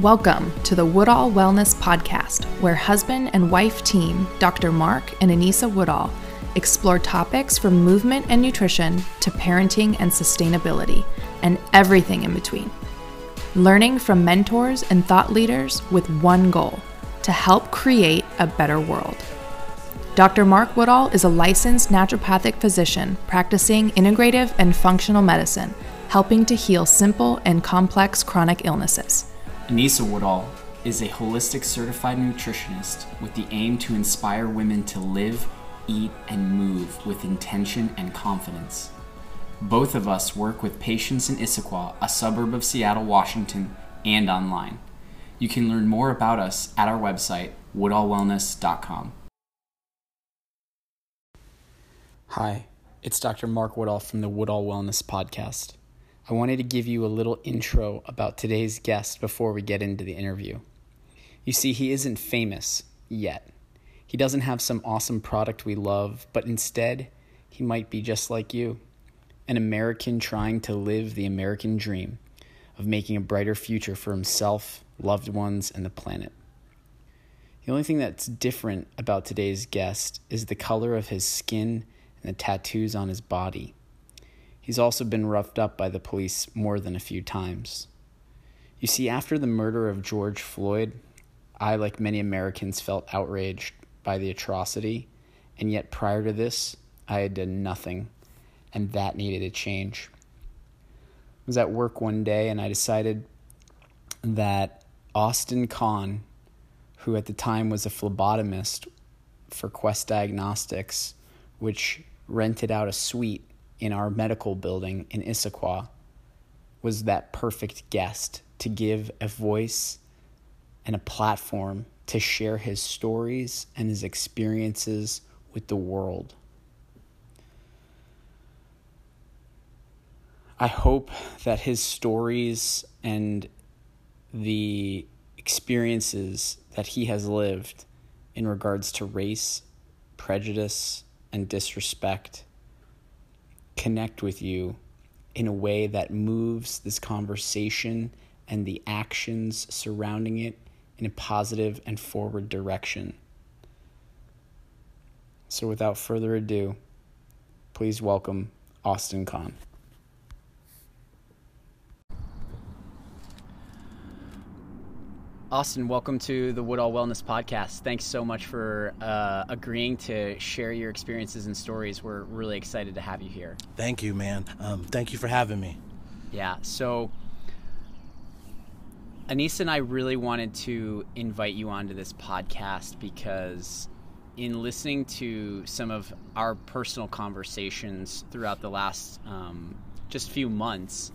Welcome to the Woodall Wellness Podcast, where husband and wife team, Dr. Mark and Anissa Woodall, explore topics from movement and nutrition to parenting and sustainability, and everything in between. Learning from mentors and thought leaders with one goal to help create a better world. Dr. Mark Woodall is a licensed naturopathic physician practicing integrative and functional medicine, helping to heal simple and complex chronic illnesses. Anissa Woodall is a holistic certified nutritionist with the aim to inspire women to live, eat, and move with intention and confidence. Both of us work with patients in Issaquah, a suburb of Seattle, Washington, and online. You can learn more about us at our website, woodallwellness.com. Hi, it's Dr. Mark Woodall from the Woodall Wellness Podcast. I wanted to give you a little intro about today's guest before we get into the interview. You see, he isn't famous yet. He doesn't have some awesome product we love, but instead, he might be just like you an American trying to live the American dream of making a brighter future for himself, loved ones, and the planet. The only thing that's different about today's guest is the color of his skin and the tattoos on his body. He's also been roughed up by the police more than a few times. You see, after the murder of George Floyd, I, like many Americans, felt outraged by the atrocity, and yet prior to this, I had done nothing, and that needed a change. I was at work one day, and I decided that Austin Khan, who at the time was a phlebotomist for Quest Diagnostics, which rented out a suite in our medical building in Issaquah was that perfect guest to give a voice and a platform to share his stories and his experiences with the world. I hope that his stories and the experiences that he has lived in regards to race, prejudice, and disrespect connect with you in a way that moves this conversation and the actions surrounding it in a positive and forward direction. So, without further ado, please welcome Austin Khan. Austin, welcome to the Woodall Wellness Podcast. Thanks so much for uh, agreeing to share your experiences and stories. We're really excited to have you here. Thank you, man. Um, thank you for having me. Yeah. So, Anissa and I really wanted to invite you onto this podcast because, in listening to some of our personal conversations throughout the last um, just few months,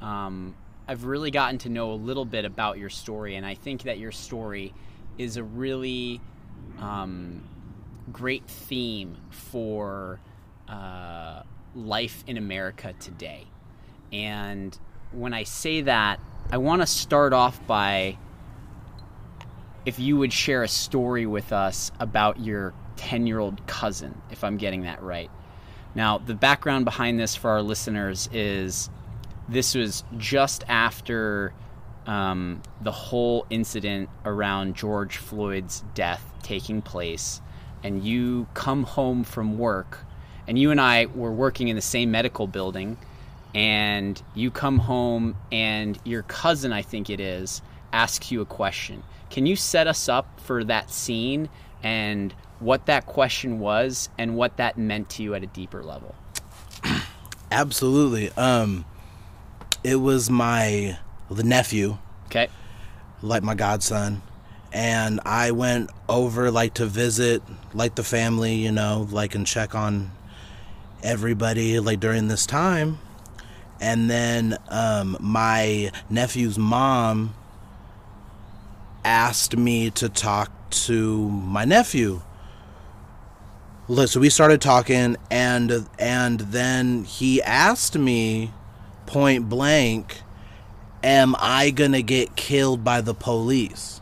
um, I've really gotten to know a little bit about your story, and I think that your story is a really um, great theme for uh, life in America today. And when I say that, I want to start off by if you would share a story with us about your 10 year old cousin, if I'm getting that right. Now, the background behind this for our listeners is this was just after um, the whole incident around George Floyd's death taking place, and you come home from work, and you and I were working in the same medical building, and you come home, and your cousin, I think it is, asks you a question. Can you set us up for that scene and what that question was and what that meant to you at a deeper level? Absolutely. Um, it was my the nephew. Okay. Like my godson. And I went over like to visit like the family, you know, like and check on everybody like during this time. And then um, my nephew's mom asked me to talk to my nephew. So we started talking, and and then he asked me point blank, am I going to get killed by the police?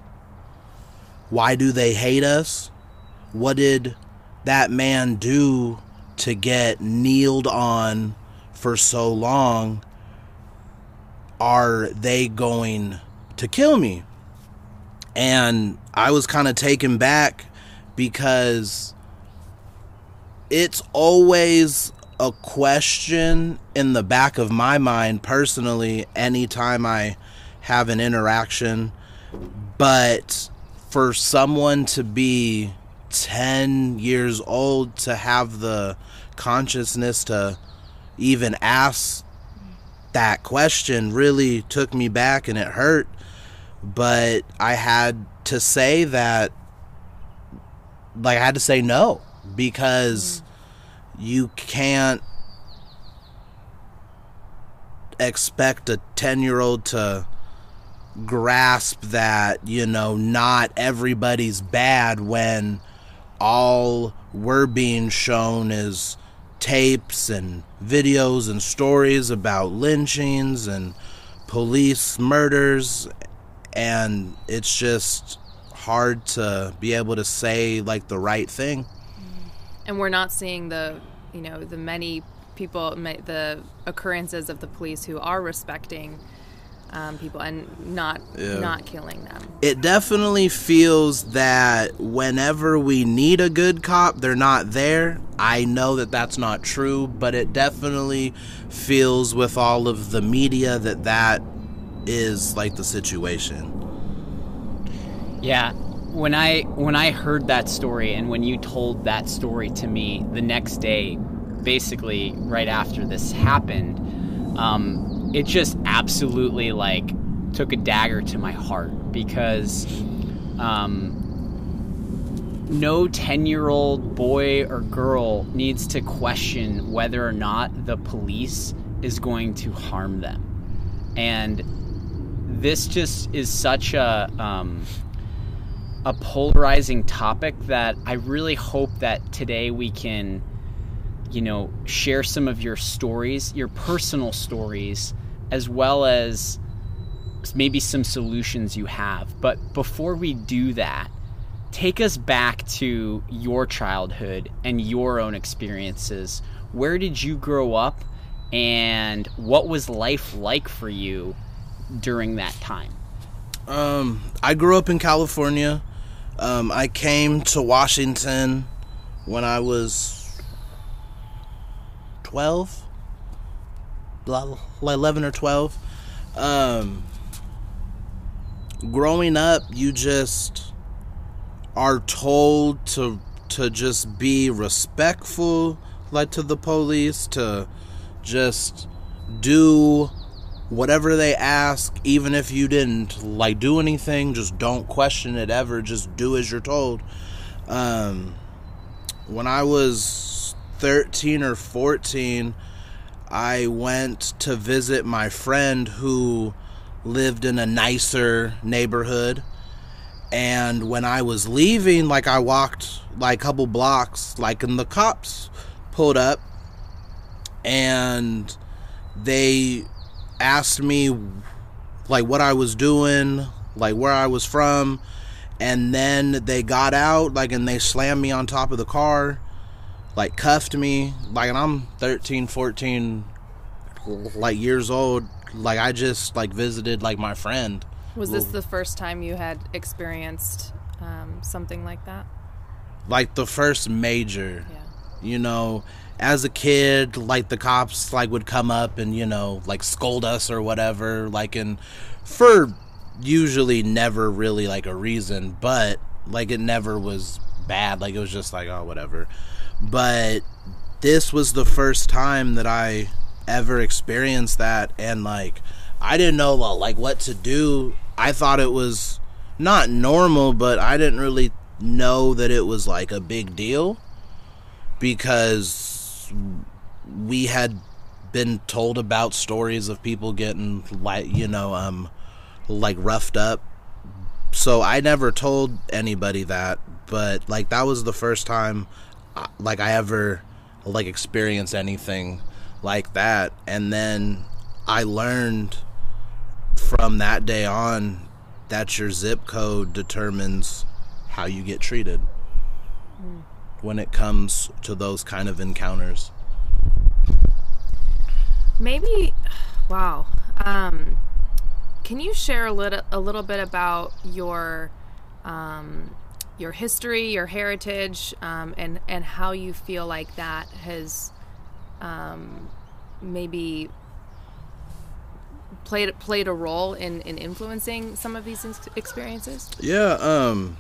Why do they hate us? What did that man do to get kneeled on for so long? Are they going to kill me? And I was kind of taken back because it's always a question in the back of my mind personally anytime I have an interaction. But for someone to be 10 years old to have the consciousness to even ask that question really took me back and it hurt. But I had to say that, like, I had to say no because mm. You can't expect a 10 year old to grasp that, you know, not everybody's bad when all we're being shown is tapes and videos and stories about lynchings and police murders. And it's just hard to be able to say like the right thing. And we're not seeing the you know the many people the occurrences of the police who are respecting um, people and not yeah. not killing them. It definitely feels that whenever we need a good cop, they're not there. I know that that's not true, but it definitely feels with all of the media that that is like the situation. Yeah, when I when I heard that story and when you told that story to me the next day, basically right after this happened. Um, it just absolutely like took a dagger to my heart because um, no 10 year old boy or girl needs to question whether or not the police is going to harm them. And this just is such a. Um, a polarizing topic that I really hope that today we can you know, share some of your stories, your personal stories, as well as maybe some solutions you have. But before we do that, take us back to your childhood and your own experiences. Where did you grow up and what was life like for you during that time? Um, I grew up in California. Um, I came to Washington when I was 12 11 or 12 um growing up you just are told to to just be respectful like to the police to just do whatever they ask even if you didn't like do anything just don't question it ever just do as you're told um when i was 13 or 14, I went to visit my friend who lived in a nicer neighborhood. And when I was leaving, like I walked like a couple blocks, like and the cops pulled up and they asked me like what I was doing, like where I was from, and then they got out like and they slammed me on top of the car like cuffed me like and I'm 13 14 like years old like I just like visited like my friend. Was this the first time you had experienced um, something like that? Like the first major. Yeah. You know as a kid like the cops like would come up and you know like scold us or whatever like and for usually never really like a reason but like it never was bad like it was just like oh whatever but this was the first time that I ever experienced that and like I didn't know uh, like what to do. I thought it was not normal, but I didn't really know that it was like a big deal because we had been told about stories of people getting like you know um like roughed up so i never told anybody that but like that was the first time like I ever like experienced anything like that and then I learned from that day on that your zip code determines how you get treated. When it comes to those kind of encounters maybe wow um, can you share a little a little bit about your um, your history, your heritage, um, and and how you feel like that has um, maybe played played a role in, in influencing some of these experiences? Yeah, um,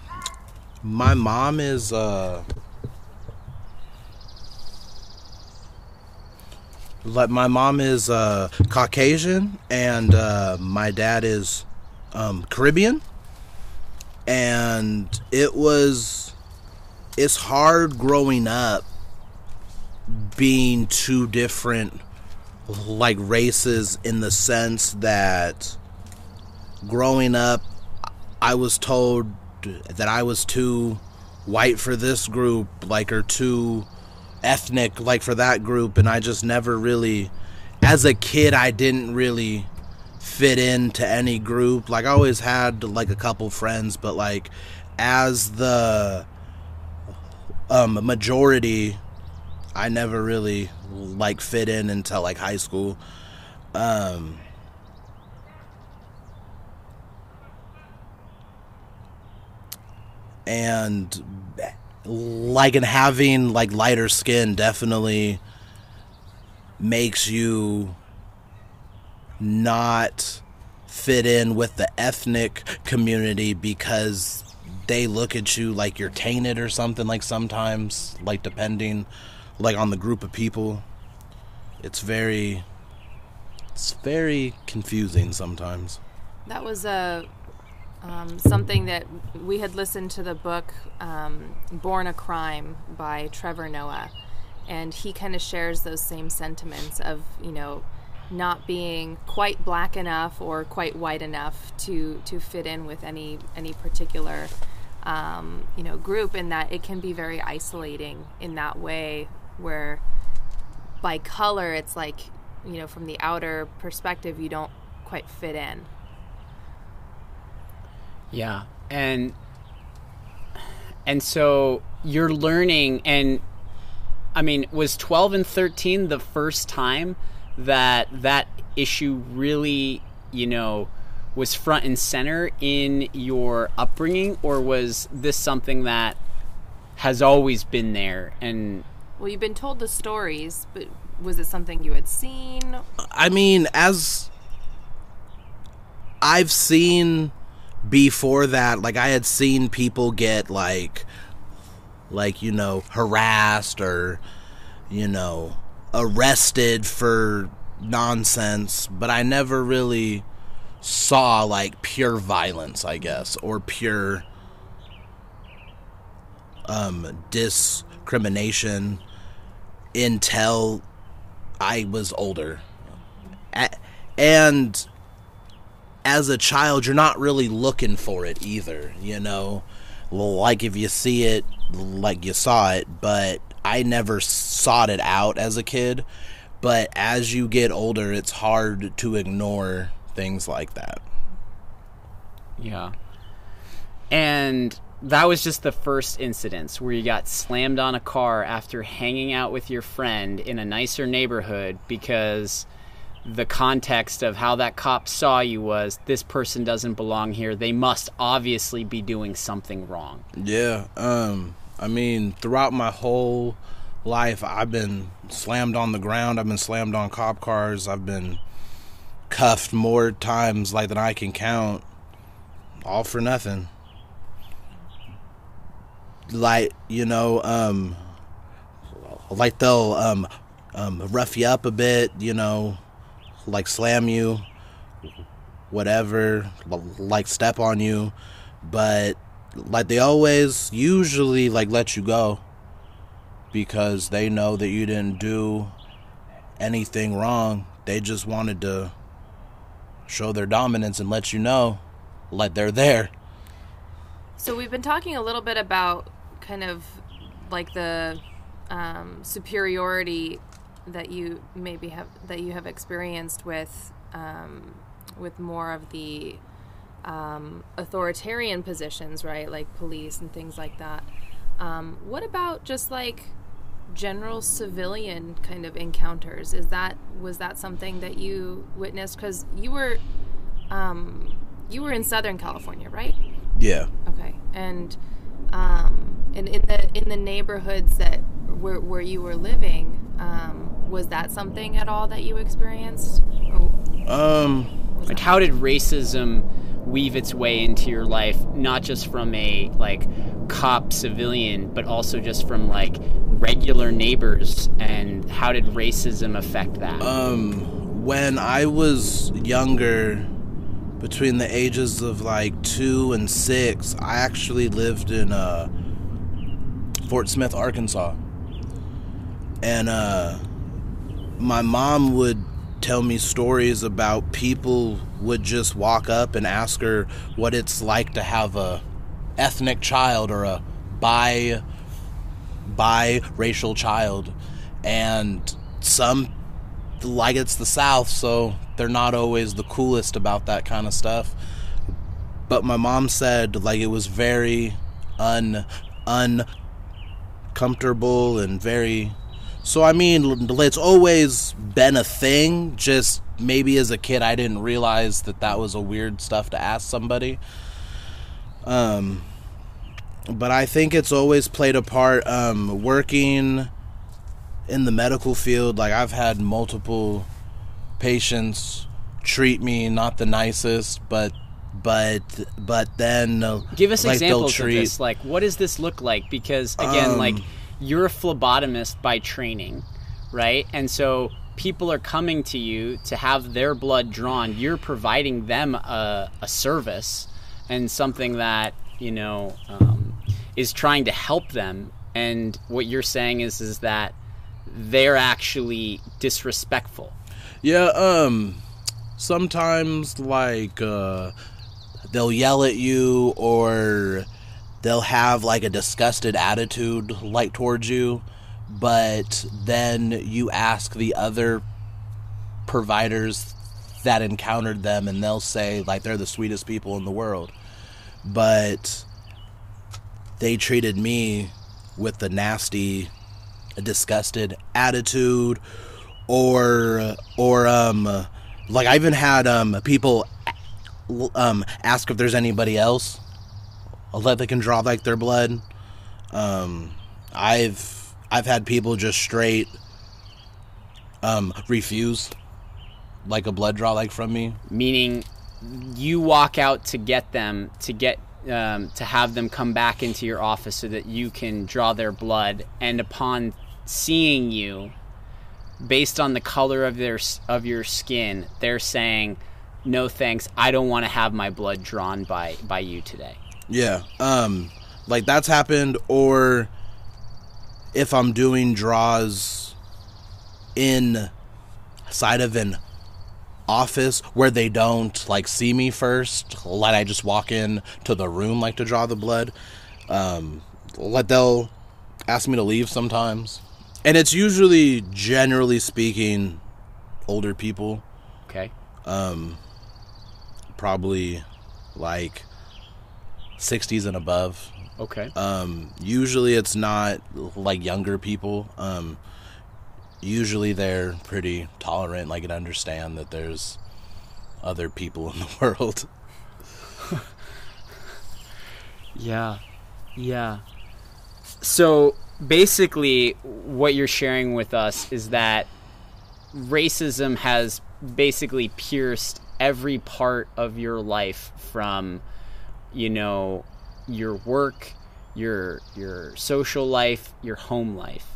my mom is uh, like my mom is uh, Caucasian and uh, my dad is um, Caribbean, and it was it's hard growing up being two different like races in the sense that growing up I was told that I was too white for this group like or too ethnic like for that group and I just never really as a kid I didn't really fit into any group like I always had like a couple friends but like as the um majority I never really like fit in until like high school. Um, and like and having like lighter skin definitely makes you not fit in with the ethnic community because they look at you like you're tainted or something like sometimes like depending like on the group of people. It's very it's very confusing sometimes. That was a um, something that we had listened to the book um, Born a Crime by Trevor Noah, and he kind of shares those same sentiments of you know not being quite black enough or quite white enough to to fit in with any any particular um, you know group, and that it can be very isolating in that way where by color it's like you know from the outer perspective you don't quite fit in yeah. And and so you're learning and i mean was 12 and 13 the first time that that issue really you know was front and center in your upbringing? Or was this something that has always been there? And well, you've been told the stories, but was it something you had seen? I mean, as I've seen before that, like I had seen people get like like, you know, harassed or you know, arrested for nonsense, but I never really saw like pure violence, I guess, or pure um discrimination until I was older. And as a child, you're not really looking for it either, you know? Like if you see it, like you saw it, but I never sought it out as a kid. But as you get older, it's hard to ignore things like that. Yeah. And that was just the first incidence where you got slammed on a car after hanging out with your friend in a nicer neighborhood because the context of how that cop saw you was this person doesn't belong here. They must obviously be doing something wrong. Yeah. Um I mean, throughout my whole life I've been slammed on the ground, I've been slammed on cop cars, I've been cuffed more times like than I can count. All for nothing like you know um like they'll um um rough you up a bit you know like slam you whatever like step on you. But like they always usually like let you go because they know that you didn't do anything wrong. They just wanted to show their dominance and let you know like they're there. So we've been talking a little bit about kind of like the um, superiority that you maybe have that you have experienced with um, with more of the um, authoritarian positions, right? Like police and things like that. Um, what about just like general civilian kind of encounters? Is that was that something that you witnessed? Because you were um, you were in Southern California, right? Yeah. Okay, and um, and in the in the neighborhoods that where where you were living, um, was that something at all that you experienced? Or Um, Like, how did racism weave its way into your life, not just from a like cop civilian, but also just from like regular neighbors? And how did racism affect that? um, when I was younger, between the ages of like two and six, I actually lived in uh, Fort Smith, Arkansas, and uh, my mom would tell me stories about people would just walk up and ask her what it's like to have a ethnic child or a bi bi-racial child. And some like it's the south so they're not always the coolest about that kind of stuff but my mom said like it was very un uncomfortable and very so I mean, it's always been a thing. Just maybe as a kid, I didn't realize that that was a weird stuff to ask somebody. Um, but I think it's always played a part. Um, working in the medical field, like I've had multiple patients treat me not the nicest, but but but then uh, Give us like examples of this. Like, what does this look like? Because again, Um, like you're a phlebotomist by training, right? And so people are coming to you to have their blood drawn. You're providing them a, a service and something that you know um, is trying to help them. And what you're saying is is that they're actually disrespectful. Yeah, um sometimes like uh they'll yell at you or they'll have like a disgusted attitude like towards you, but then you ask the other providers that encountered them and they'll say like they're the sweetest people in the world. But they treated me with the nasty disgusted attitude or or um like I even had um people um ask if there's anybody else that they can draw like their blood. Um I've I've had people just straight um refuse like a blood draw like from me. meaning you walk out to get them to get um, to have them come back into your office so that you can draw their blood and upon seeing you based on the color of their of your skin they're saying no thanks i don't want to have my blood drawn by by you today Yeah. Um like that's happened or if I'm doing draws in side of an office where they don't like see me first, let I just walk in to the room like to draw the blood. Um let they'll ask me to leave sometimes. And it's usually generally speaking older people, okay Um, probably like 60s and above. okay um usually it's not like younger people um usually they're pretty tolerant like and understand that there's other people in the world Yeah. Yeah. So basically, what you're sharing with us is that racism has basically pierced every part of your life from, you know, your work, your your social life, your home life.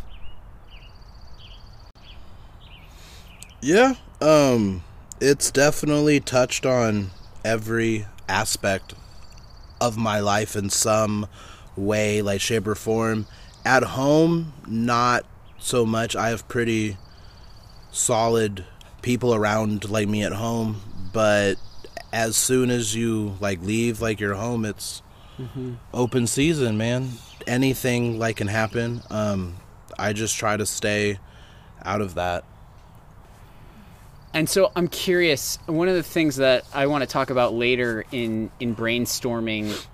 yeah um it's definitely touched on every aspect of my life in some way like shape or form at home not so much. I have pretty solid people around like me at home but as soon as you like leave like your home it's open season man. Anything like can happen. Um i just try to stay out of that. And so I'm curious. One of the things that I want to talk about later in in brainstorming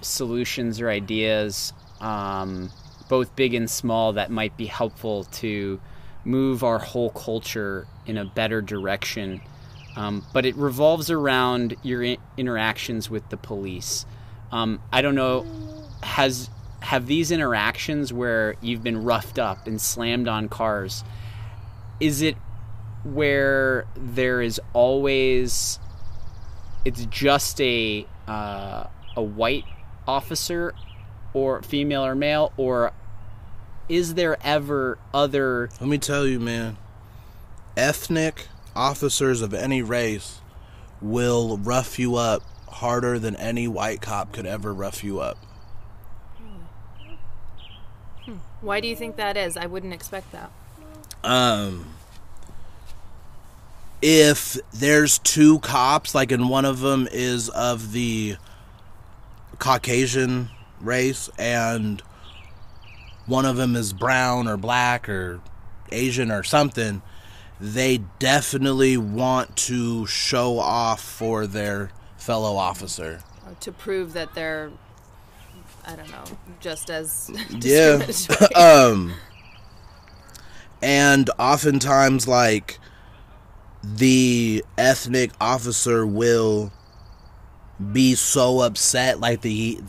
solutions or ideas, um, both big and small, that might be helpful to move our whole culture in a better direction. Um, but it revolves around your I- interactions with the police. Um, I don't know. Has have these interactions where you've been roughed up and slammed on cars? Is it where there is always it's just a uh, a white officer or female or male or is there ever other Let me tell you, man. Ethnic officers of any race will rough you up harder than any white cop could ever rough you up. Why do you think that is? I wouldn't expect that. Um if there's two cops like and one of them is of the Caucasian race and one of them is brown or black or Asian or something, they definitely want to show off for their fellow officer. Or to prove that they're, I don't know, just as Yeah. um and oftentimes like the ethnic officer will be so upset like the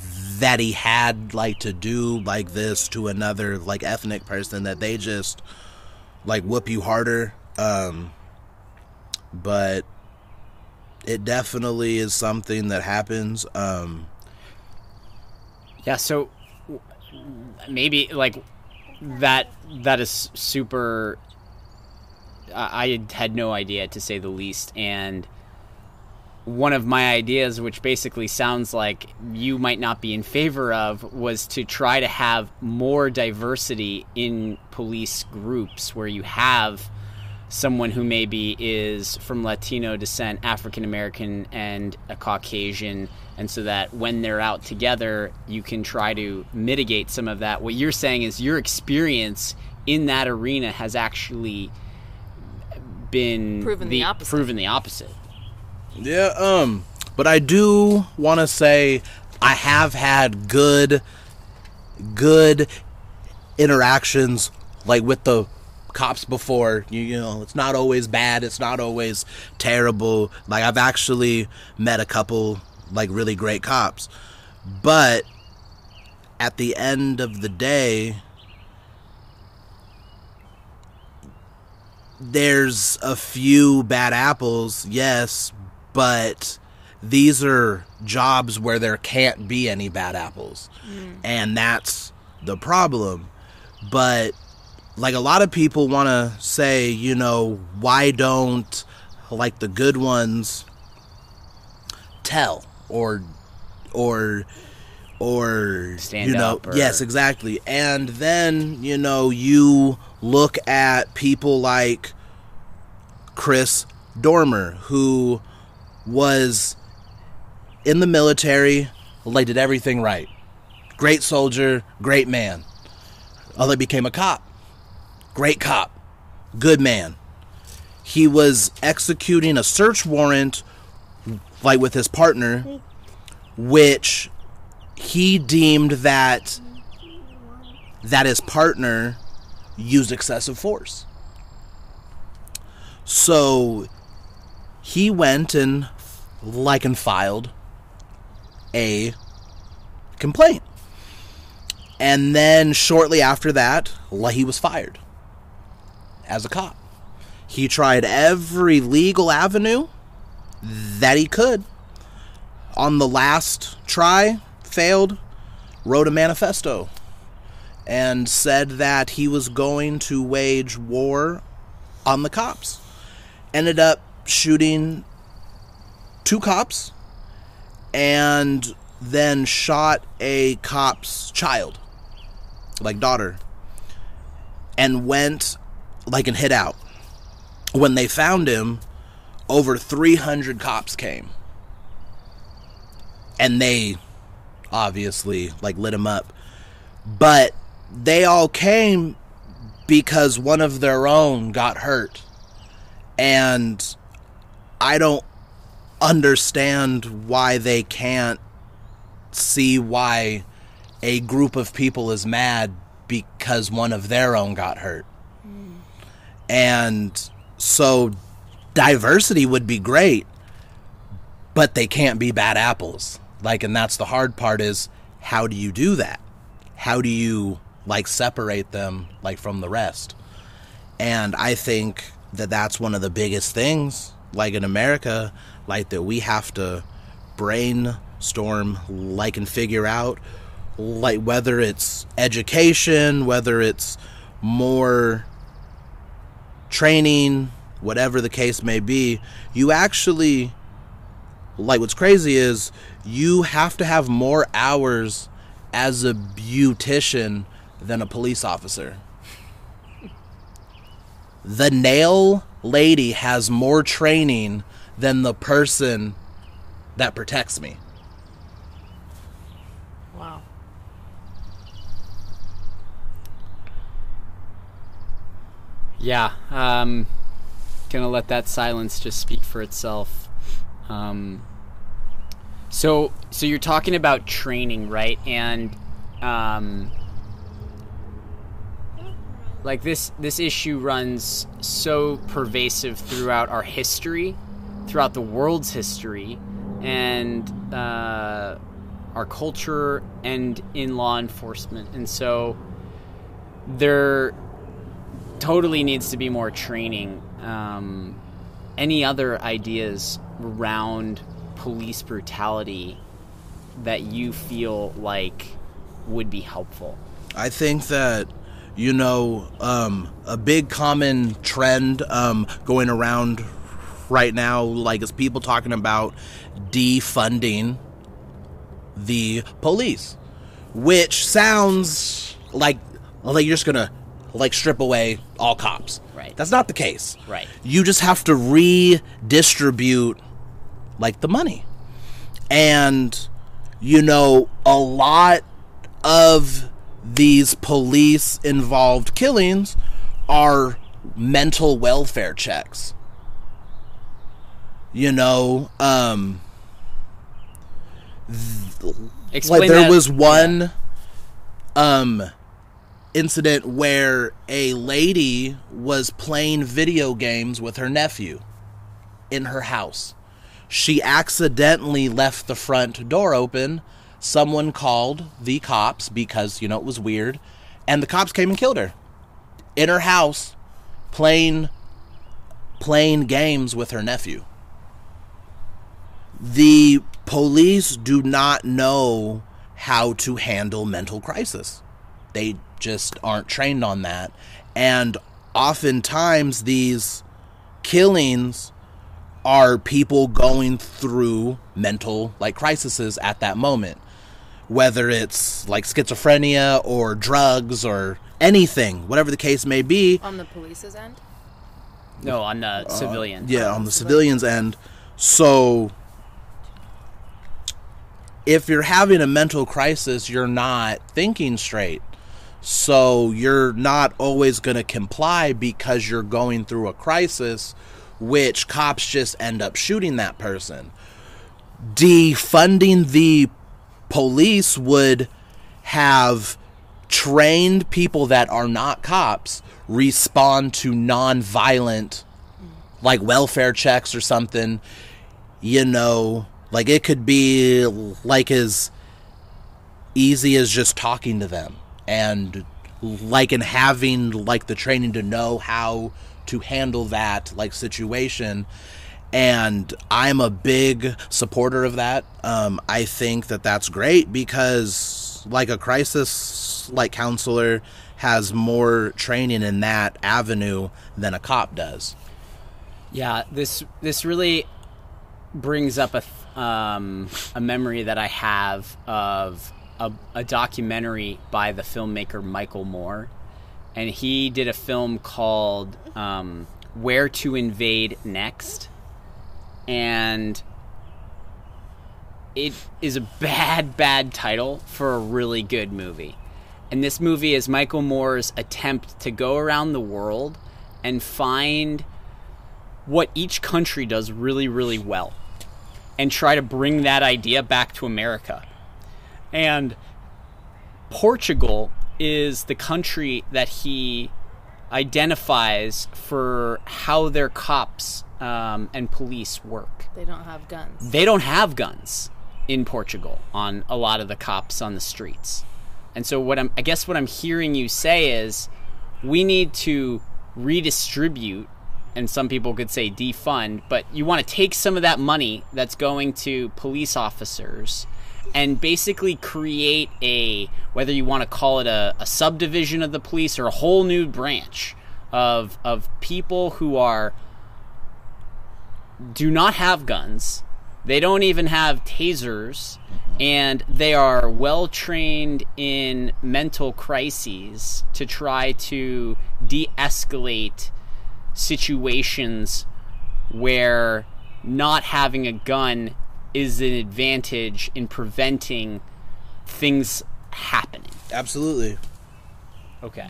that he had like to do like this to another like ethnic person that they just like whoop you harder um but it definitely is something that happens um. Yeah, so maybe like that that is super I I had no idea to say the least and one of my ideas which basically sounds like you might not be in favor of was to try to have more diversity in police groups where you have someone who maybe is from Latino descent, African American, and a Caucasian, and so that when they're out together, you can try to mitigate some of that. What you're saying is your experience in that arena has actually been Proven the opposite. Proven the opposite. Yeah, um, but I do want to say I have had good, good interactions like with the cops before. You, you know, it's not always bad. It's not always terrible. Like I've actually met a couple like really great cops, but at the end of the day. There's a few bad apples, yes, but these are jobs where there can't be any bad apples. Mm. And that's the problem. But like a lot of people want to say, you know, why don't like the good ones tell or or or Stand you know up or- yes exactly and then you know you look at people like Chris Dorner who was in the military, like did everything right. Great soldier, great man. Oh, Although he became a cop. Great cop. Good man. He was executing a search warrant like with his partner, which he deemed that that his partner used excessive force. So he went and like and filed a complaint. And then shortly after that, he was fired as a cop. He tried every legal avenue that he could. On the last try, failed, wrote a manifesto and said that he was going to wage war on the cops. Ended up shooting two cops and then shot a cop's child, like daughter, and went like and hid out. When they found him, over 300 cops came. And they obviously like lit him up. But they all came because one of their own got hurt. And I don't understand why they can't see why a group of people is mad because one of their own got hurt. And so diversity would be great, but they can't be bad apples. Like, and that's the hard part is how do you do that? How do you like separate them like from the rest? And I think that that's one of the biggest things, like in America, like that we have to brainstorm, like, and figure out, like, whether it's education, whether it's more training, whatever the case may be, you actually, like, what's crazy is you have to have more hours as a beautician than a police officer. The nail lady has more training than the person that protects me. Wow. Yeah, um, gonna let that silence just speak for itself. Um, so, so you're talking about training, right? And um, like this, this issue runs so pervasive throughout our history, throughout the world's history, and uh, our culture, and in law enforcement. And so, there totally needs to be more training. Um, any other ideas around police brutality that you feel like would be helpful? I think that you know um, a big common trend um, going around right now, like is people talking about defunding the police, which sounds like like you're just gonna like strip away all cops. Right. That's not the case. Right. You just have to redistribute like the money. And you know, a lot of these police involved killings are mental welfare checks. You know, um Explain like there that- was one um incident where a lady was playing video games with her nephew in her house. She accidentally left the front door open. Someone called the cops because, you know, it was weird. And the cops came and killed her in her house playing playing games with her nephew. The police do not know how to handle mental crisis. They just aren't trained on that. And oftentimes these killings are people going through mental like crises at that moment whether it's like schizophrenia or drugs or anything whatever the case may be. On the police's end? no on the uh, civilian. yeah on the civilians end. So if you're having a mental crisis you're not thinking straight. So you're not always going to comply because you're going through a crisis which cops just end up shooting that person. Defunding the police would have trained people that are not cops respond to non-violent like welfare checks or something you know? Like it could be like as easy as just talking to them and like in having like the training to know how to handle that like situation and i'm a big supporter of that. Um, i think that that's great because like a crisis like counselor has more training in that avenue than a cop does. Yeah, this this really brings up a um, a memory that I have of a, a documentary by the filmmaker Michael Moore, and he did a film called um, "Where to Invade Next," and it is a bad, bad title for a really good movie. And this movie is Michael Moore's attempt to go around the world and find what each country does really, really well and try to bring that idea back to America. And Portugal is the country that he identifies for how their cops um, and police work They don't have guns. they don't have guns in Portugal on a lot of the cops on the streets. And so what I'm I guess what I'm hearing you say is we need to redistribute and some people could say defund, but you want to take some of that money that's going to police officers and basically create a whether you want to call it a, a subdivision of the police or a whole new branch of of people who are do not have guns. They don't even have tasers and they are well trained in mental crises to try to de-escalate situations where not having a gun is an advantage in preventing things happening. Absolutely. Okay.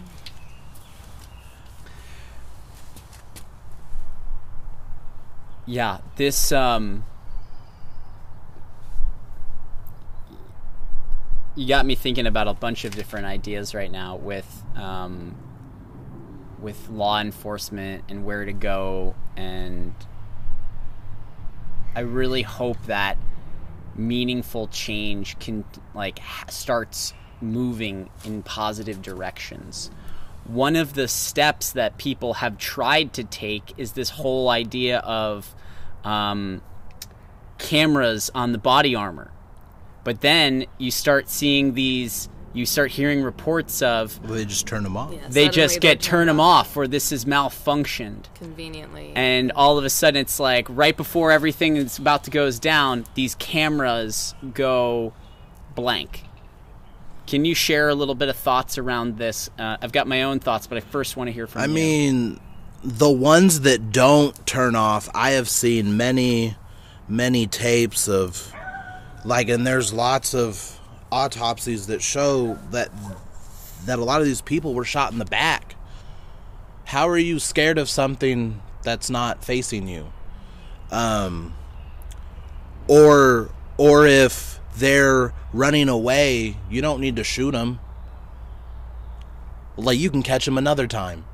Yeah, this um you got me thinking about a bunch of different ideas right now with um with law enforcement and where to go and I really hope that meaningful change can like starts moving in positive directions. One of the steps that people have tried to take is this whole idea of um, cameras on the body armor. But then you start seeing these you start hearing reports of well, they just turn them off. Yeah, they just get turn them off, or this is malfunctioned conveniently, and all of a sudden it's like right before everything is about to goes down, these cameras go blank. Can you share a little bit of thoughts around this? Uh, I've got my own thoughts, but I first want to hear from I you. I mean, the ones that don't turn off, I have seen many, many tapes of, like, and there's lots of autopsies that show that that a lot of these people were shot in the back. How are you scared of something that's not facing you? Um or or if they're running away, you don't need to shoot them. Like you can catch them another time.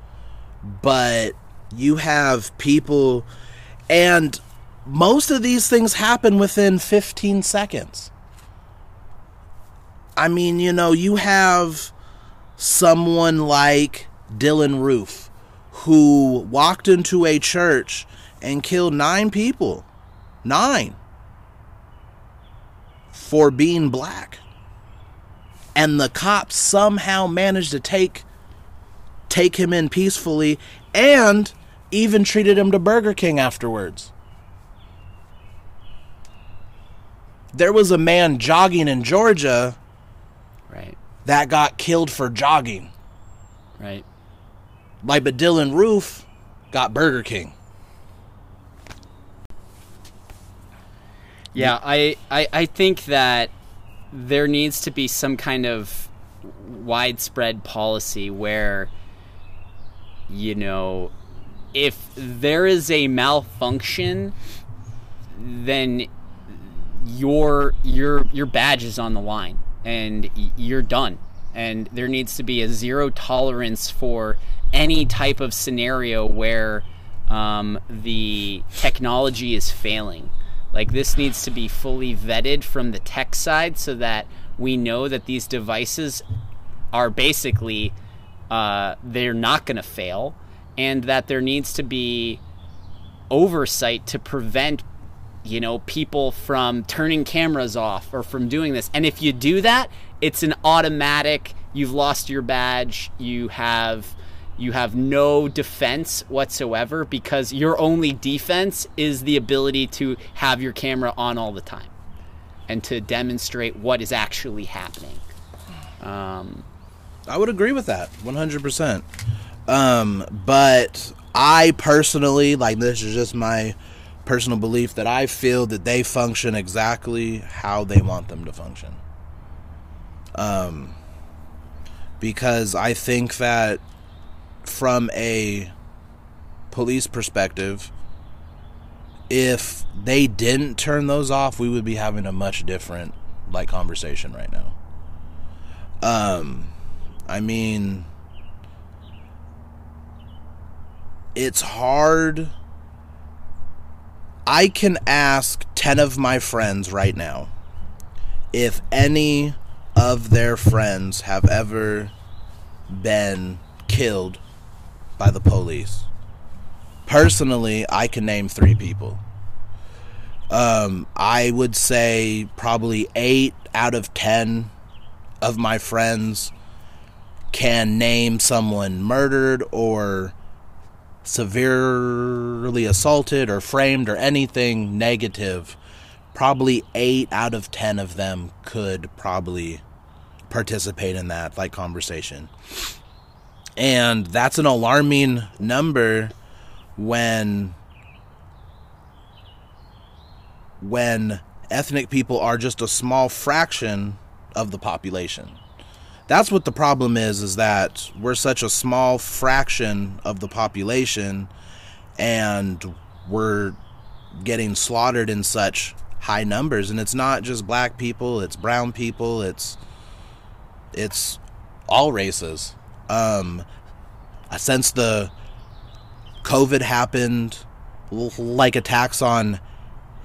But you have people and most of these things happen within 15 seconds. I mean, you know, you have someone like Dylann Roof who walked into a church and killed nine people. Nine. For being black. And the cops somehow managed to take take him in peacefully and even treated him to Burger King afterwards. There was a man jogging in Georgia. That got killed for jogging. Right. Like, but Dylann Roof got Burger King. Yeah, I, I, I think that there needs to be some kind of widespread policy where, you know, if there is a malfunction, then your your your badge is on the line and you're done. And there needs to be a zero tolerance for any type of scenario where um, the technology is failing. Like this needs to be fully vetted from the tech side so that we know that these devices are basically uh, they're not going to fail, and that there needs to be oversight to prevent you know, people from turning cameras off or from doing this. And if you do that, it's an automatic you've lost your badge, you have you have no defense whatsoever because your only defense is the ability to have your camera on all the time and to demonstrate what is actually happening. Um, I would agree with that 100%. Um, but I personally, like, this is just my personal belief that I feel that they function exactly how they want them to function. Um, because I think that from a police perspective, if they didn't turn those off, we would be having a much different like conversation right now. Um, I mean, it's hard I can ask 10 of my friends right now if any of their friends have ever been killed by the police. Personally, I can name three people. Um, I would say probably eight out of ten of my friends can name someone murdered or severely assaulted or framed or anything negative. Probably eight out of ten of them could probably participate in that like conversation. And that's an alarming number when when ethnic people are just a small fraction of the population. That's what the problem is is that we're such a small fraction of the population and we're getting slaughtered in such high numbers and it's not just black people, it's brown people, it's it's all races. Um since the COVID happened, like attacks on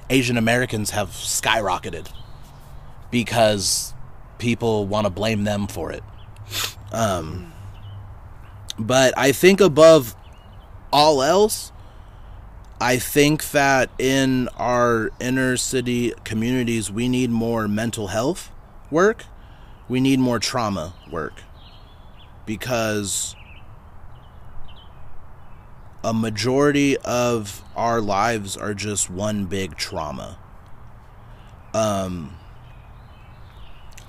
Asian Americans have skyrocketed because people want to blame them for it. Um, but I think above all else, I think that in our inner city communities, we need more mental health work. We need more trauma work because a majority of our lives are just one big trauma. Um,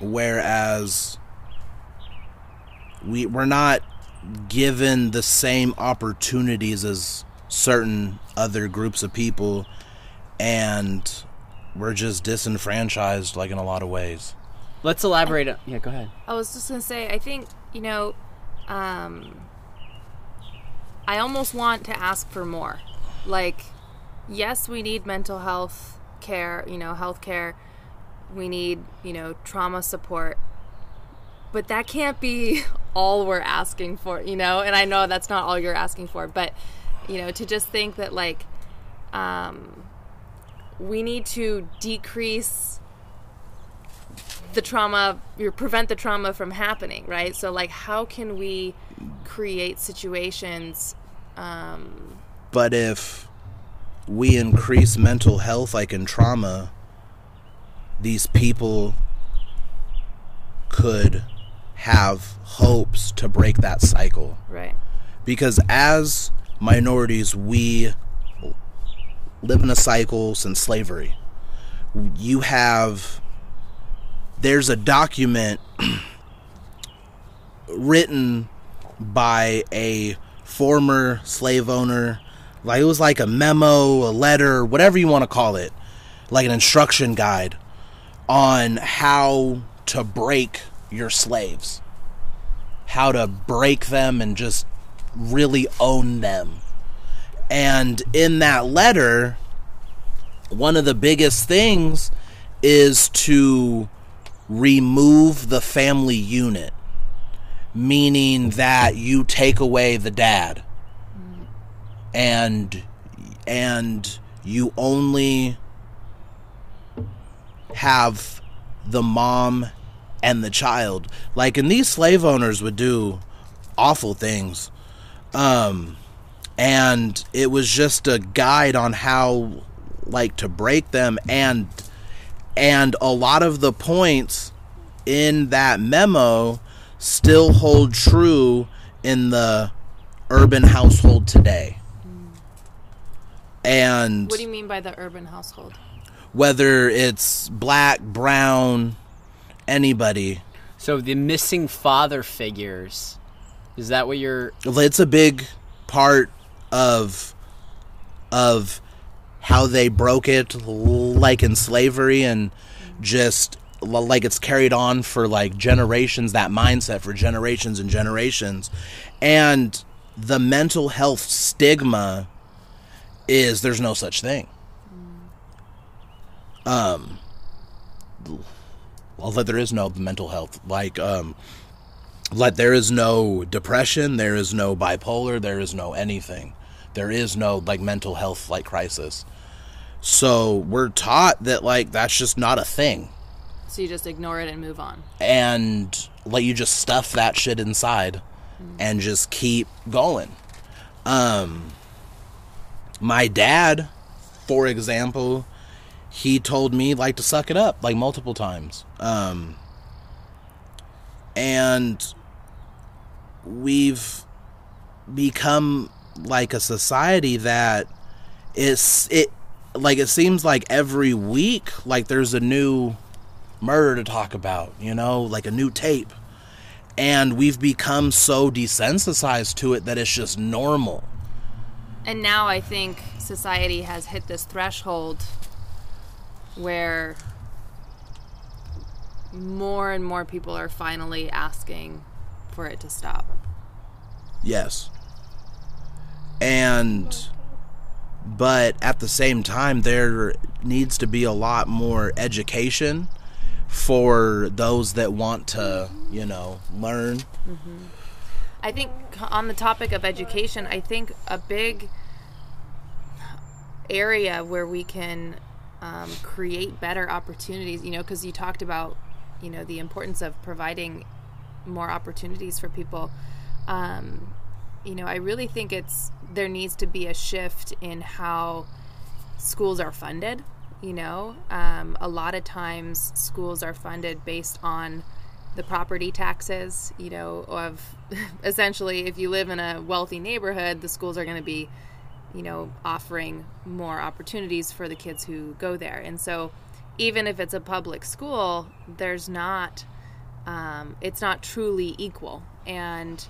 whereas we we're not given the same opportunities as certain other groups of people and we're just disenfranchised like in a lot of ways let's elaborate on, yeah go ahead I was just gonna say, I think you know, um, I almost want to ask for more. Like, yes, we need mental health care, you know, health care. We need, you know, trauma support. But that can't be all we're asking for, you know? And I know that's not all you're asking for, but, you know, to just think that, like, um, we need to decrease the trauma or prevent the trauma from happening right so like how can we create situations um, but if we increase mental health like in trauma these people could have hopes to break that cycle. Right. Because as minorities we live in a cycle since slavery. You have there's a document written by a former slave owner. Like it was like a memo a letter whatever you want to call it. Like an instruction guide on how to break your slaves. How to break them and just really own them. And in that letter one of the biggest things is to remove the family unit, meaning that you take away the dad. And and you only have the mom and the child. Like and these slave owners would do awful things. Um and it was just a guide on how like to break them and and a lot of the points in that memo still hold true in the urban household today. And what do you mean by the urban household whether it's black, brown, anybody, so the missing father figures is that what you're it's a big part of of how they broke it like in slavery and just like it's carried on for like generations that mindset for generations and generations. And the mental health stigma is there's no such thing um well that there is no mental health like um like there is no depression there is no bipolar there is no anything there is no like mental health like crisis so we're taught that like that's just not a thing So you just ignore it and move on. and let you just stuff that shit inside and just keep going. Um my dad, for example, he told me like to suck it up like multiple times. Um and we've become like a society that is it like it seems like every week like there's a new murder to talk about, you know, like a new tape. And we've become so desensitized to it that it's just normal. And now I think society has hit this threshold where more and more people are finally asking for it to stop. Yes. And but at the same time there needs to be a lot more education for those that want to, you know, learn. Mm-hmm. I think on the topic of education, I think a big area where we can um, create better opportunities, you know, because you talked about, you know, the importance of providing more opportunities for people. Um, you know, I really think it's there needs to be a shift in how schools are funded. You know, um, a lot of times schools are funded based on the property taxes. You know, of essentially, if you live in a wealthy neighborhood, the schools are going to be, you know, offering more opportunities for the kids who go there. And so, even if it's a public school, there's not, um, it's not truly equal. And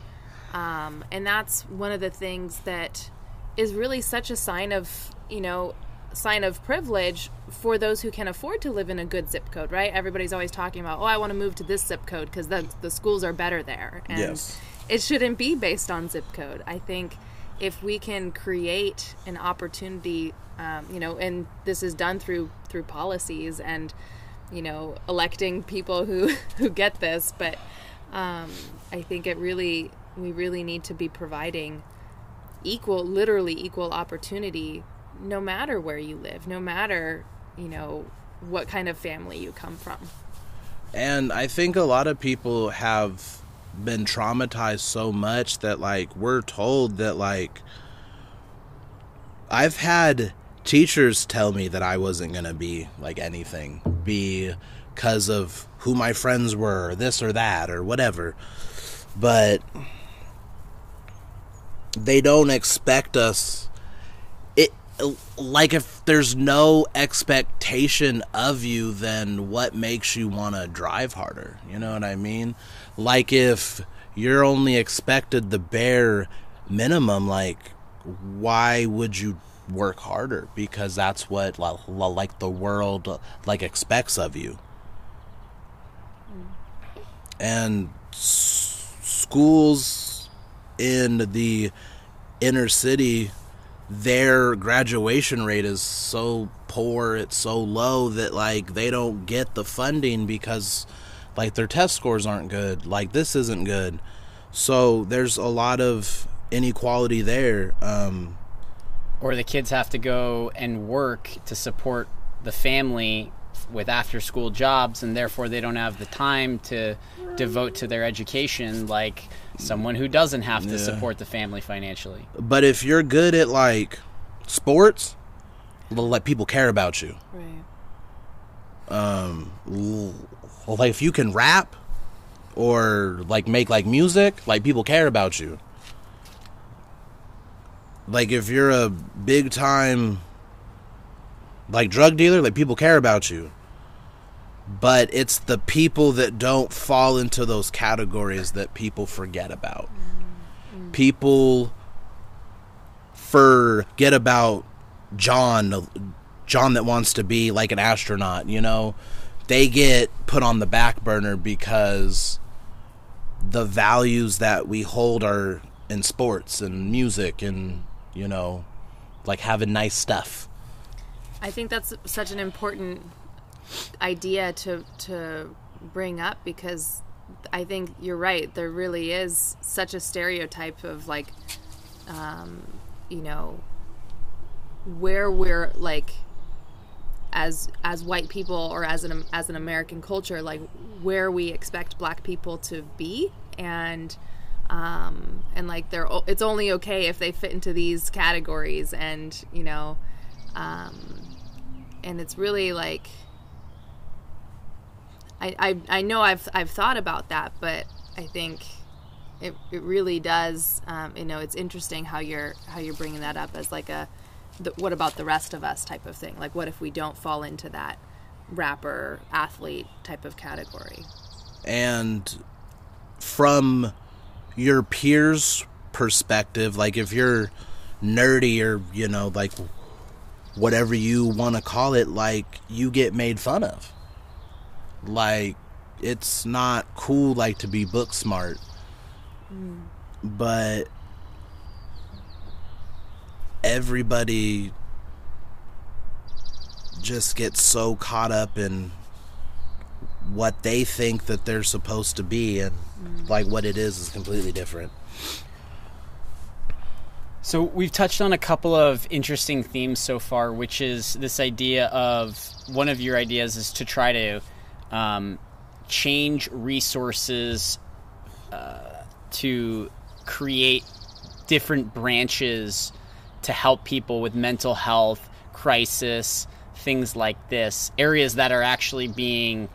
um, and that's one of the things that is really such a sign of you know sign of privilege for those who can afford to live in a good zip code right everybody's always talking about oh i want to move to this zip code because the, the schools are better there and Yes. it shouldn't be based on zip code i think if we can create an opportunity um, you know and this is done through through policies and you know electing people who who get this but um, i think it really we really need to be providing equal literally equal opportunity no matter where you live no matter you know what kind of family you come from. And I think a lot of people have been traumatized so much that like we're told that like I've had teachers tell me that I wasn't going to be like anything because of who my friends were or this or that or whatever. But they don't expect us it like if there's no expectation of you then what makes you want to drive harder you know what i mean like if you're only expected the bare minimum like why would you work harder? Because that's what li- li- like the world like expects of you. And schools in the inner city their graduation rate is so poor it's so low that like they don't get the funding because like their test scores aren't good. Like this isn't good. So there's a lot of inequality there um or the kids have to go and work to support the family with after school jobs and therefore they don't have the time to devote to their education like someone who doesn't have to Yeah. support the family financially. But if you're good at like sports well, like people care about you. Right well, like if you can rap or like make like music, like people care about you. Like if you're a big time like drug dealer, like people care about you. But it's the people that don't fall into those categories that people forget about. Mm-hmm. People forget about John, John that wants to be like an astronaut, you know? They get put on the back burner because the values that we hold are in sports and music and, you know, like having nice stuff. I think that's such an important idea to to bring up because I think you're right. There really is such a stereotype of like, um, you know, where we're like as as white people or as an as an American culture, like where we expect Black people to be, and um, and like they're it's only okay if they fit into these categories, and you know, um, and it's really like. I, I, I know I've I've thought about that, but I think it, it really does. Um, you know, it's interesting how you're how you're bringing that up as like a the, what about the rest of us type of thing. Like, what if we don't fall into that rapper athlete type of category? And from your peers' perspective, like if you're nerdy or you know like whatever you want to call it, like you get made fun of. Like it's not cool like to be book smart. Mm. But everybody just gets so caught up in what they think that they're supposed to be and mm. like what it is is completely different. So we've touched on a couple of interesting themes so far, which is this idea of one of your ideas is to try to um, change resources uh, to create different branches to help people with mental health, crisis, things like this, areas that are actually being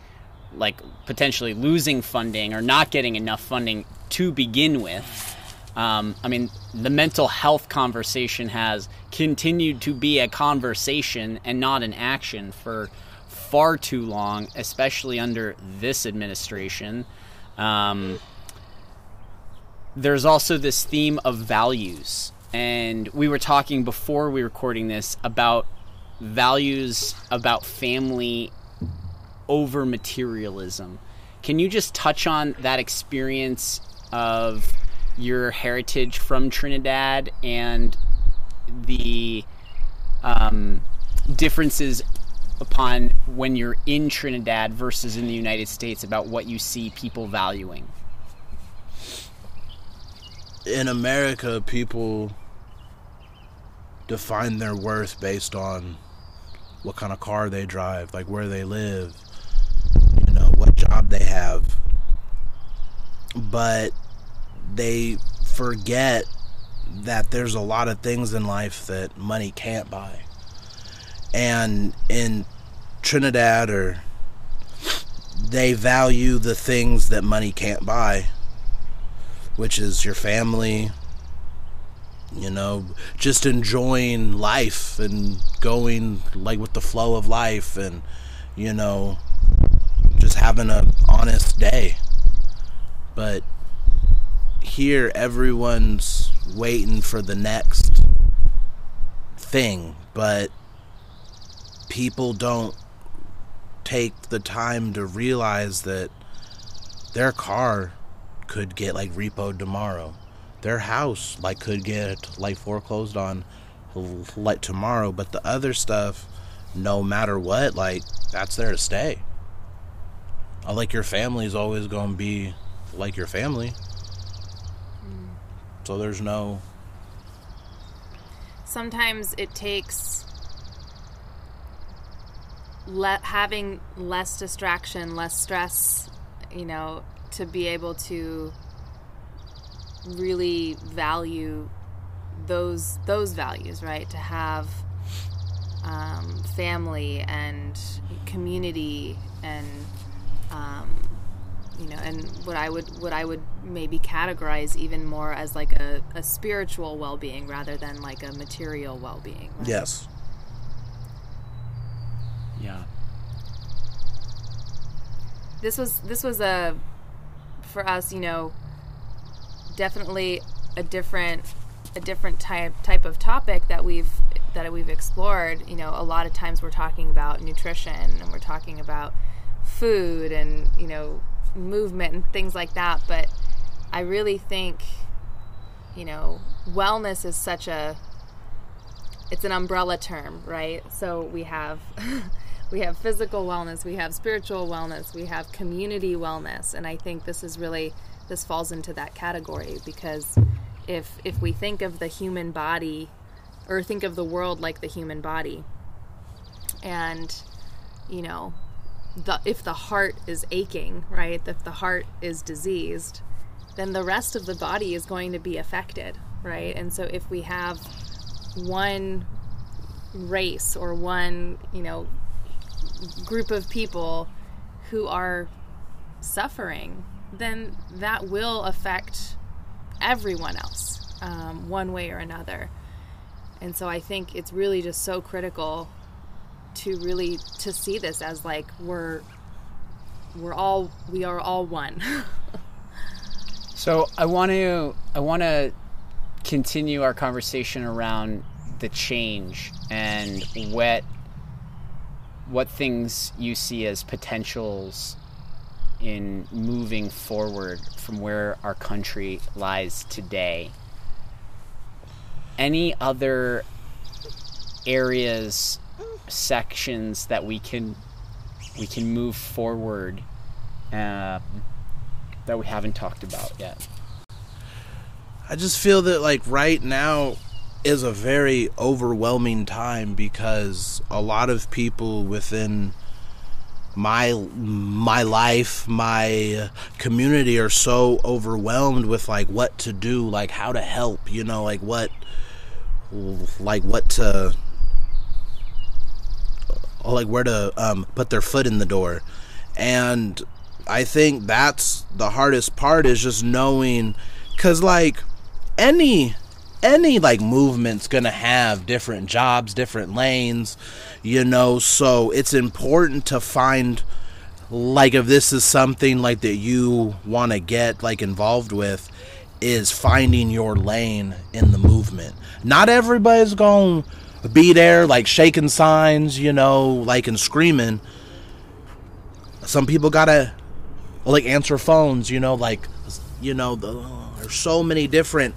like potentially losing funding or not getting enough funding to begin with. Um, I mean, the mental health conversation has continued to be a conversation and not an action for far too long, especially under this administration. Um, there's also this theme of values and we were talking before we were recording this about values about family over materialism. Can you just touch on that experience of your heritage from Trinidad and the um, differences upon when you're in Trinidad versus in the United States about what you see people valuing? in America, people define their worth based on what kind of car they drive, like where they live, you know, what job they have. But they forget that there's a lot of things in life that money can't buy. And in Trinidad or they value the things that money can't buy which is your family, you know, just enjoying life and going like with the flow of life and, you know, just having a honest day. But here everyone's waiting for the next thing, but people don't take the time to realize that their car could get like repoed tomorrow. Their house like could get like foreclosed on like tomorrow, but the other stuff, no matter what, like that's there to stay. Like your family's always going to be like your family. Mm. So there's no. Sometimes it takes le- having less distraction, less stress, you know, to be able to really value those those values, right? To have um, family and community and um, you know, and what I would what I would maybe categorize even more as like a, a spiritual well being rather than like a material well being. Right? Yes. Yeah. This was this was a for us, you know, definitely a different a different type type of topic that we've that we've explored. You know, a lot of times we're talking about nutrition and we're talking about food and you know movement and things like that. But I really think you know wellness is such a it's an umbrella term, right? So we have we have physical wellness, we have spiritual wellness, we have community wellness, and I think this is really this falls into that category because if if we think of the human body or think of the world like the human body and you know, the if the heart is aching, right? If the heart is diseased, then the rest of the body is going to be affected, right? And so if we have one race or one, you know, group of people who are suffering, then that will affect everyone else um, one way or another. And so I think it's really just so critical to really to see this as like we're we're all we are all one. so I want to I want to continue our conversation around the change and what what things you see as potentials in moving forward from where our country lies today. Any other areas, sections that we can we can move forward uh, that we haven't talked about yet? I just feel that like right now is a very overwhelming time because a lot of people within my my life my community are so overwhelmed with like what to do like how to help you know like what like what to like where to um, put their foot in the door. And i think that's the hardest part is just knowing because like any any like movement's gonna have different jobs different lanes you know? So it's important to find like if this is something like that you want to get like involved with is finding your lane in the movement. Not everybody's gonna be there like shaking signs you know like and screaming. Some people gotta like answer phones you know like you know the, oh, there's so many different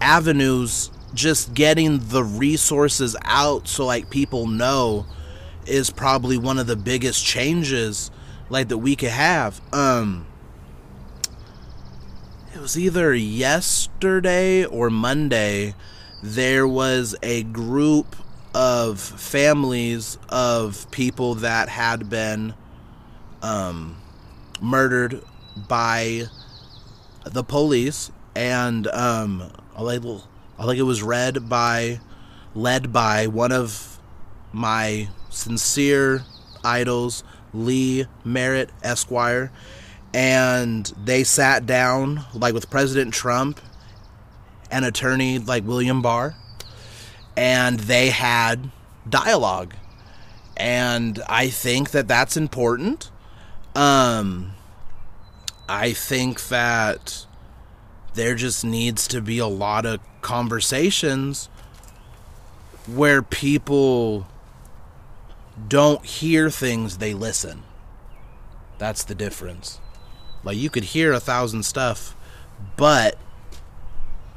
avenues just getting the resources out so like people know is probably one of the biggest changes like that we could have. Um it was either yesterday or monday there was a group of families of people that had been um murdered by the police and um I think, I it was read by, led by one of my sincere idols, Lee Merritt Esquire, and they sat down like with President Trump and attorney like William Barr, and they had dialogue, and I think that that's important. Um, I think that there just needs to be a lot of conversations where people don't hear things, they listen. That's the difference. Like, you could hear a thousand stuff, but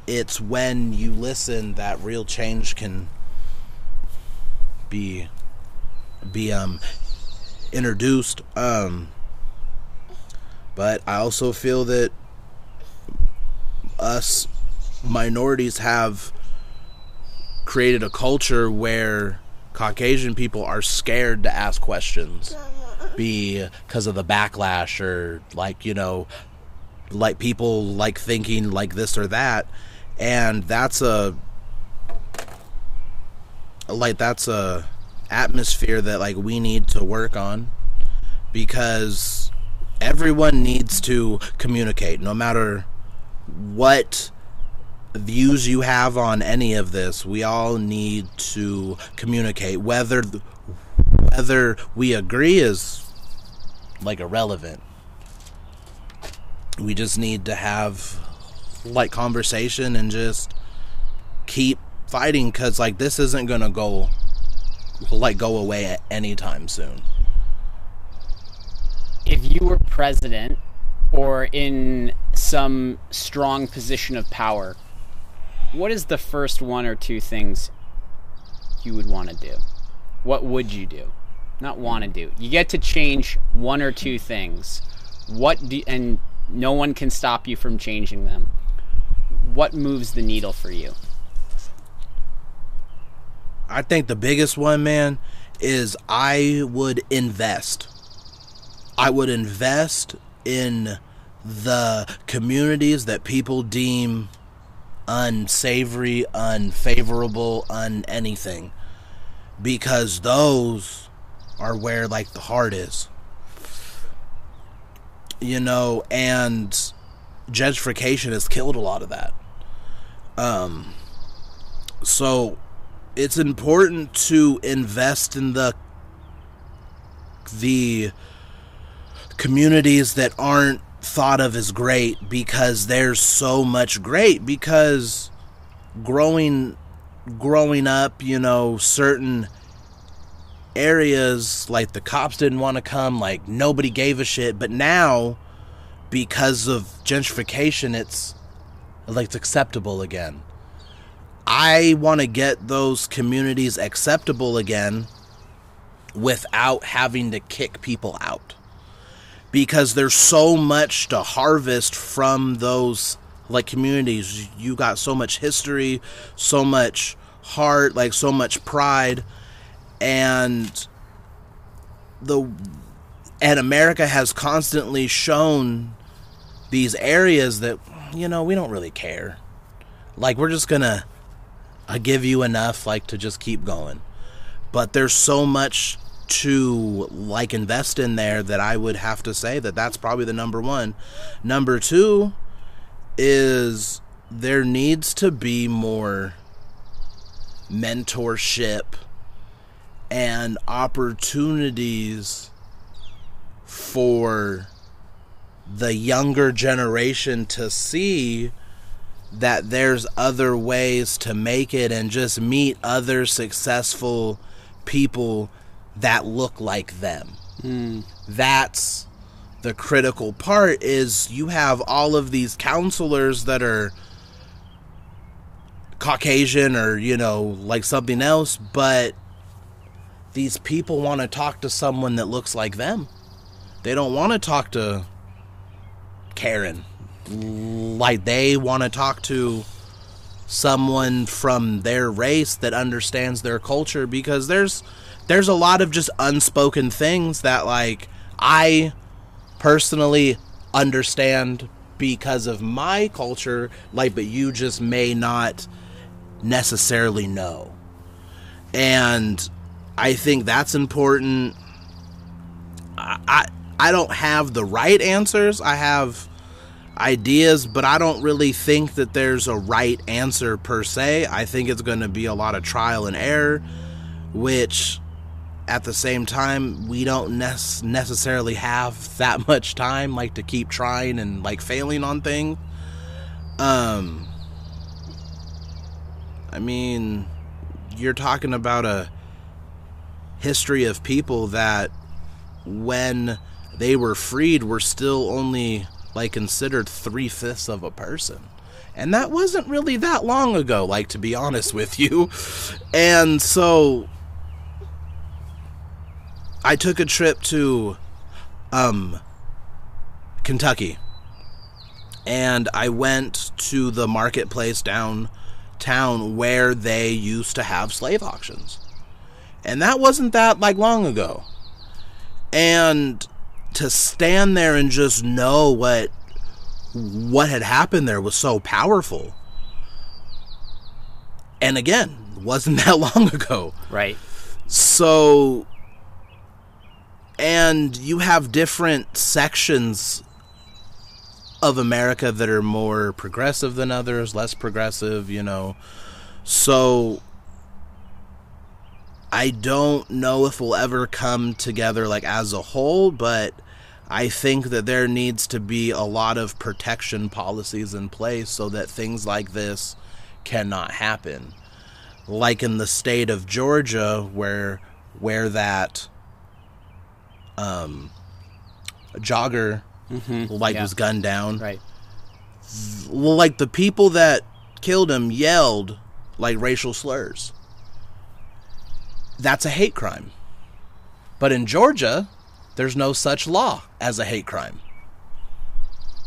it's when you listen that real change can be be um introduced um but I also feel that us minorities have created a culture where Caucasian people are scared to ask questions. Because of the backlash or like you know like people like thinking like this or that. And that's a like that's a atmosphere that like we need to work on because everyone needs to communicate no matter what views you have on any of this, we all need to communicate. Whether whether we agree is like irrelevant. We just need to have like conversation and just keep fighting because like this isn't gonna go like go away anytime soon. If you were president or in some strong position of power, what is the first one or two things you would want to do? What would you do? Not want to do. You get to change one or two things. What do and no one can stop you from changing them. What moves the needle for you? I think the biggest one, man, is I would invest. I would invest in the communities that people deem unsavory, unfavorable, un anything. Because those are where like the heart is. You know, and gentrification has killed a lot of that. Um so it's important to invest in the the communities that aren't thought of as great because there's so much great because growing growing up, you know, certain areas like the cops didn't want to come, like nobody gave a shit, but now because of gentrification it's like it's acceptable again. I want to get those communities acceptable again without having to kick people out because there's so much to harvest from those like communities. You got so much history so much heart like so much pride. And the and America has constantly shown these areas that you know we don't really care. Like we're just gonna I give you enough like to just keep going. But there's so much to like invest in there that I would have to say that that's probably the number one. Number two is there needs to be more mentorship and opportunities for the younger generation to see that there's other ways to make it and just meet other successful people that look like them. Mm. That's the critical part is you have all of these counselors that are Caucasian or, you know, like something else, but these people want to talk to someone that looks like them. They don't want to talk to Karen. Like they want to talk to someone from their race that understands their culture because there's there's a lot of just unspoken things that like I personally understand because of my culture like but you just may not necessarily know. And I think that's important. I, I I don't have the right answers. I have ideas, but I don't really think that there's a right answer per se. I think it's going to be a lot of trial and error, which at the same time we don't ne- necessarily have that much time like to keep trying and like failing on things. Um i mean you're talking about a history of people that when they were freed were still only like considered three-fifths of a person. And that wasn't really that long ago like to be honest with you. And so I took a trip to um Kentucky. And I went to the marketplace downtown where they used to have slave auctions. And that wasn't that like long ago. And to stand there and just know what what had happened there was so powerful. And again, wasn't that long ago. Right. So and you have different sections of America that are more progressive than others, less progressive, you know. So I don't know if we'll ever come together like as a whole, but I think that there needs to be a lot of protection policies in place so that things like this cannot happen. Like in the state of Georgia where where that um, jogger mm-hmm. like yeah. was gunned down. Right. Like the people that killed him yelled like racial slurs. That's a hate crime. But in Georgia, there's no such law as a hate crime.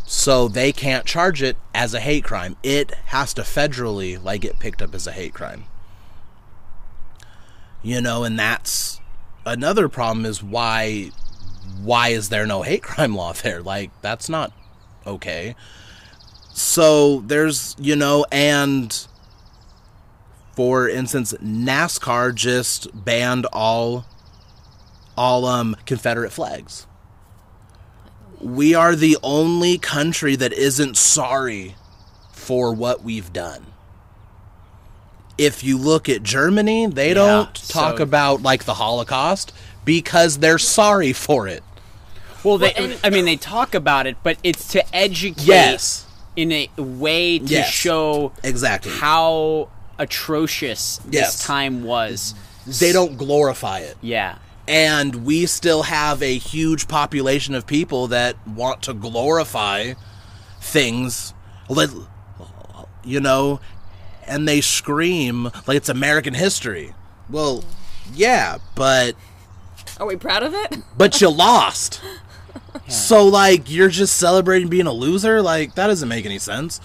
So they can't charge it as a hate crime. It has to federally like get picked up as a hate crime. You know, and that's another problem is why why is there no hate crime law there? Like that's not okay. So there's, you know, and for instance, NASCAR just banned all all um Confederate flags. We are the only country that isn't sorry for what we've done. If you look at Germany, they Yeah, don't talk so- about like the Holocaust because they're sorry for it. Well, they, Well, and- I mean, they talk about it, but it's to educate Yes. in a way to Yes. show Exactly. how atrocious Yes. this time was. They don't glorify it. Yeah. and we still have a huge population of people that want to glorify things let- you know and they scream like it's american history. Well yeah but Are we proud of it? but you lost. So like you're just celebrating being a loser? Like that doesn't make any sense.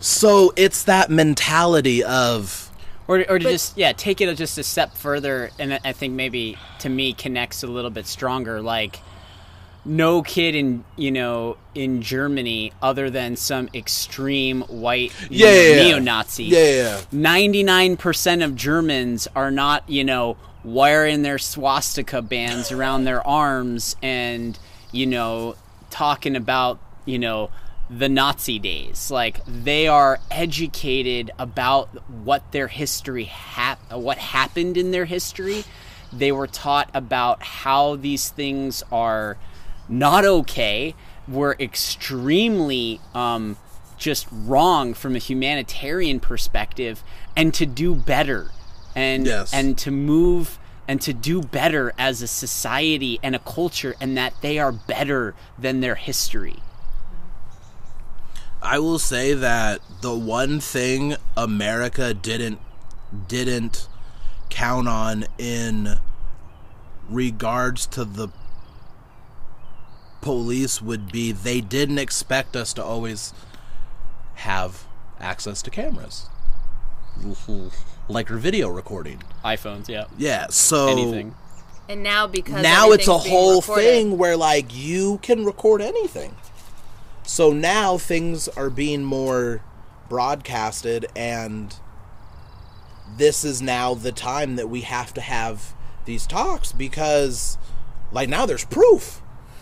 So it's that mentality of Or, or to just yeah take it just a step further and I- i think maybe to me connects a little bit stronger. Like no kid in you know in germany other than some extreme white Yeah, know, yeah, yeah. neo-nazi Yeah, yeah. 99% of germans are not you know wearing their swastika bands around their arms and you know talking about you know the Nazi days. Like they are educated about what their history hap- what happened in their history. They were taught about how these things are not okay. Were extremely um, just wrong from a humanitarian perspective, and to do better, and Yes. and to move and to do better as a society and a culture, and that they are better than their history. I will say that the one thing America didn't didn't count on in regards to the police would be they didn't expect us to always have access to cameras. Like your video recording. iPhones, yeah. yeah so Anything. And now because now it's a whole recorded- thing where like you can record anything. So now things are being more broadcasted and this is now the time that we have to have these talks because like now there's proof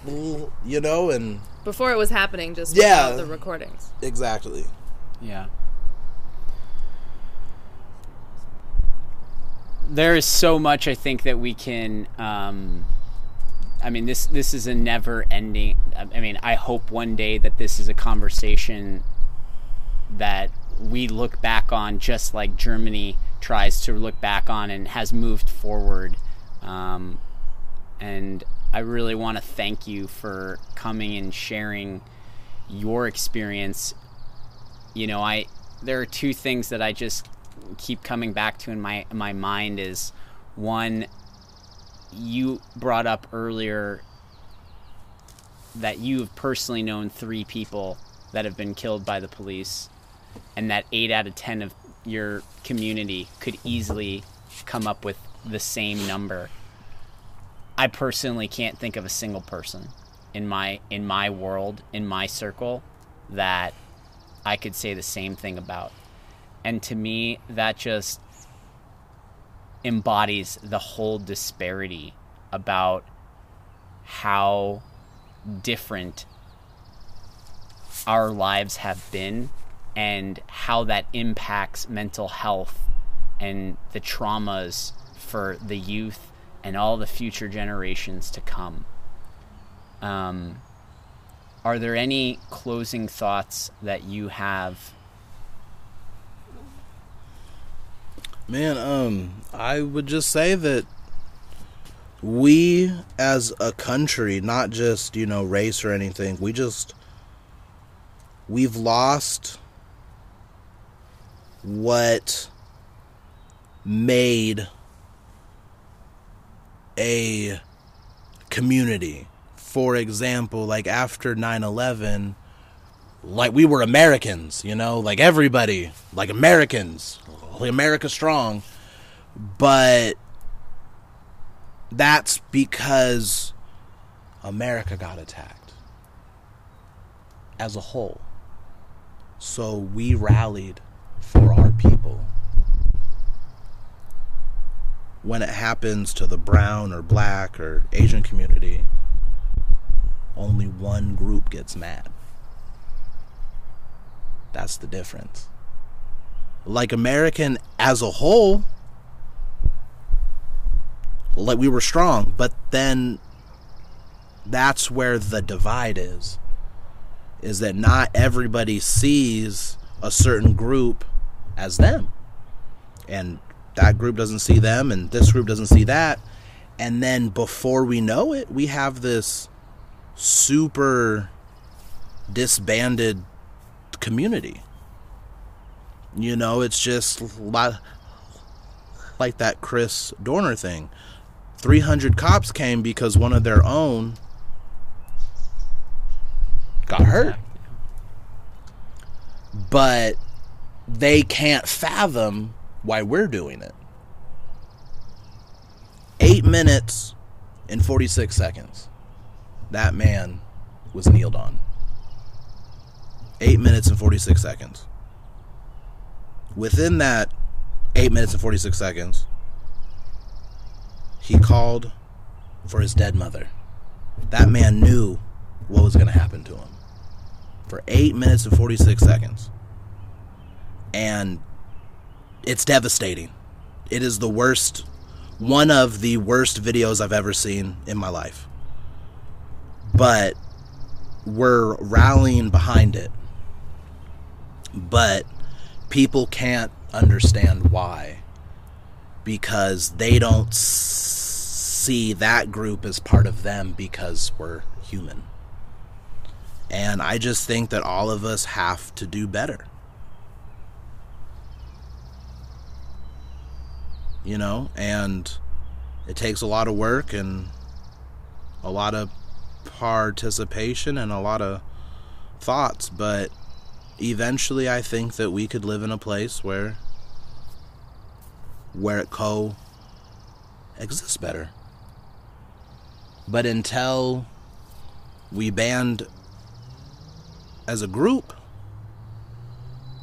L- you know and Before it was happening, just Yeah. the recordings. exactly Yeah. There is so much I think that we can. Um, I mean, this this is a never ending. I mean, I hope one day that this is a conversation that we look back on, just like Germany tries to look back on and has moved forward. Um, and I really want to thank you for coming and sharing your experience. You know i there are two things that i just keep coming back to in my my mind is one you brought up earlier that you've personally known three people that have been killed by the police and that 8 out of 10 of your community could easily come up with the same number i personally can't think of a single person in my in my world in my circle that I could say the same thing about. And to me, that just embodies the whole disparity about how different our lives have been and how that impacts mental health and the traumas for the youth and all the future generations to come. Um, are there any closing thoughts that you have? Man, um, I would just say that we as a country, not just, you know, race or anything, we just we've lost what made a community. For example, like after 9/11, like we were Americans, you know, like everybody, like Americans, like America strong. But that's because America got attacked as a whole. So we rallied for our people. When it happens to the brown or black or Asian community, only one group gets mad. That's the difference. Like American as a whole, like we were strong, but then that's where the divide is. Is that not everybody sees a certain group as them. And that group doesn't see them and this group doesn't see that. And then before we know it, we have this super disbanded community. You know, it's just like that Chris Dorner thing. 300 cops came because one of their own got hurt. But they can't fathom why we're doing it. Eight minutes and 46 seconds. That man was kneeled on. Eight minutes and 46 seconds. Within that eight minutes and 46 seconds, he called for his dead mother. That man knew what was going to happen to him. For eight minutes and 46 seconds. And it's devastating. It is the worst, one of the worst videos I've ever seen in my life. But we're rallying behind it. But people can't understand why because they don't see that group as part of them because we're human. And I just think that all of us have to do better. You know, and it takes a lot of work and a lot of participation and a lot of thoughts, but eventually I think that we could live in a place where where it co exists better. But until we band as a group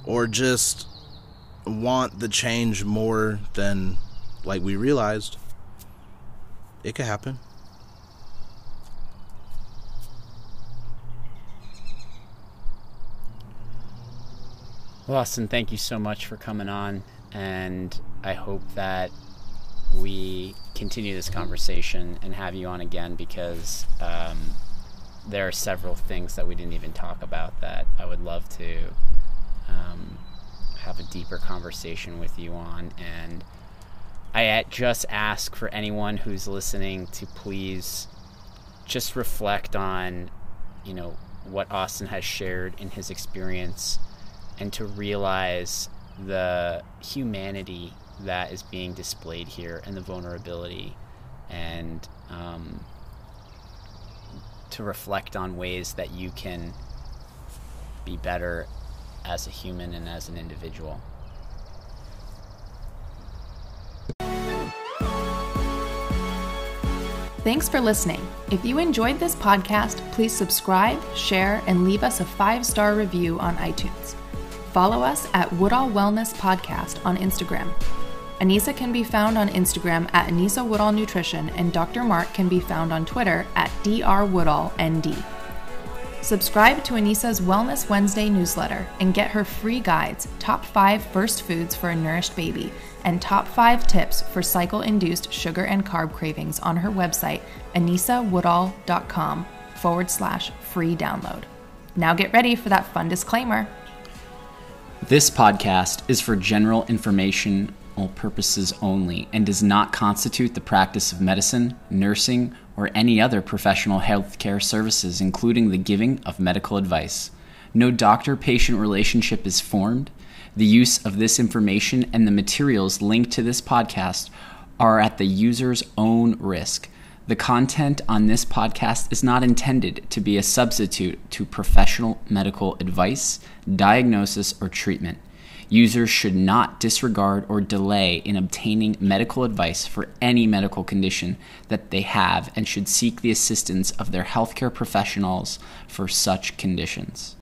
or just want the change more than like we realized, it could happen. Well, Austin, thank you so much for coming on, and I hope that we continue this conversation and have you on again because um, there are several things that we didn't even talk about that I would love to um, have a deeper conversation with you on. And I just ask for anyone who's listening to please just reflect on, you know, what Austin has shared in his experience and to realize the humanity that is being displayed here and the vulnerability and um, to reflect on ways that you can be better as a human and as an individual. Thanks for listening. If you enjoyed this podcast, please subscribe, share, and leave us a five star review on iTunes. Follow us at Woodall Wellness Podcast on Instagram. Anisa can be found on Instagram at Anisa Woodall Nutrition, and Dr. Mark can be found on Twitter at drwoodallnd. Subscribe to Anisa's Wellness Wednesday newsletter and get her free guides Top 5 First Foods for a Nourished Baby and Top 5 Tips for Cycle Induced Sugar and Carb Cravings on her website, anisawoodall.com forward slash free download. Now get ready for that fun disclaimer. This podcast is for general informational purposes only and does not constitute the practice of medicine, nursing, or any other professional healthcare services, including the giving of medical advice. No doctor patient relationship is formed. The use of this information and the materials linked to this podcast are at the user's own risk. The content on this podcast is not intended to be a substitute to professional medical advice, diagnosis, or treatment. Users should not disregard or delay in obtaining medical advice for any medical condition that they have and should seek the assistance of their healthcare professionals for such conditions.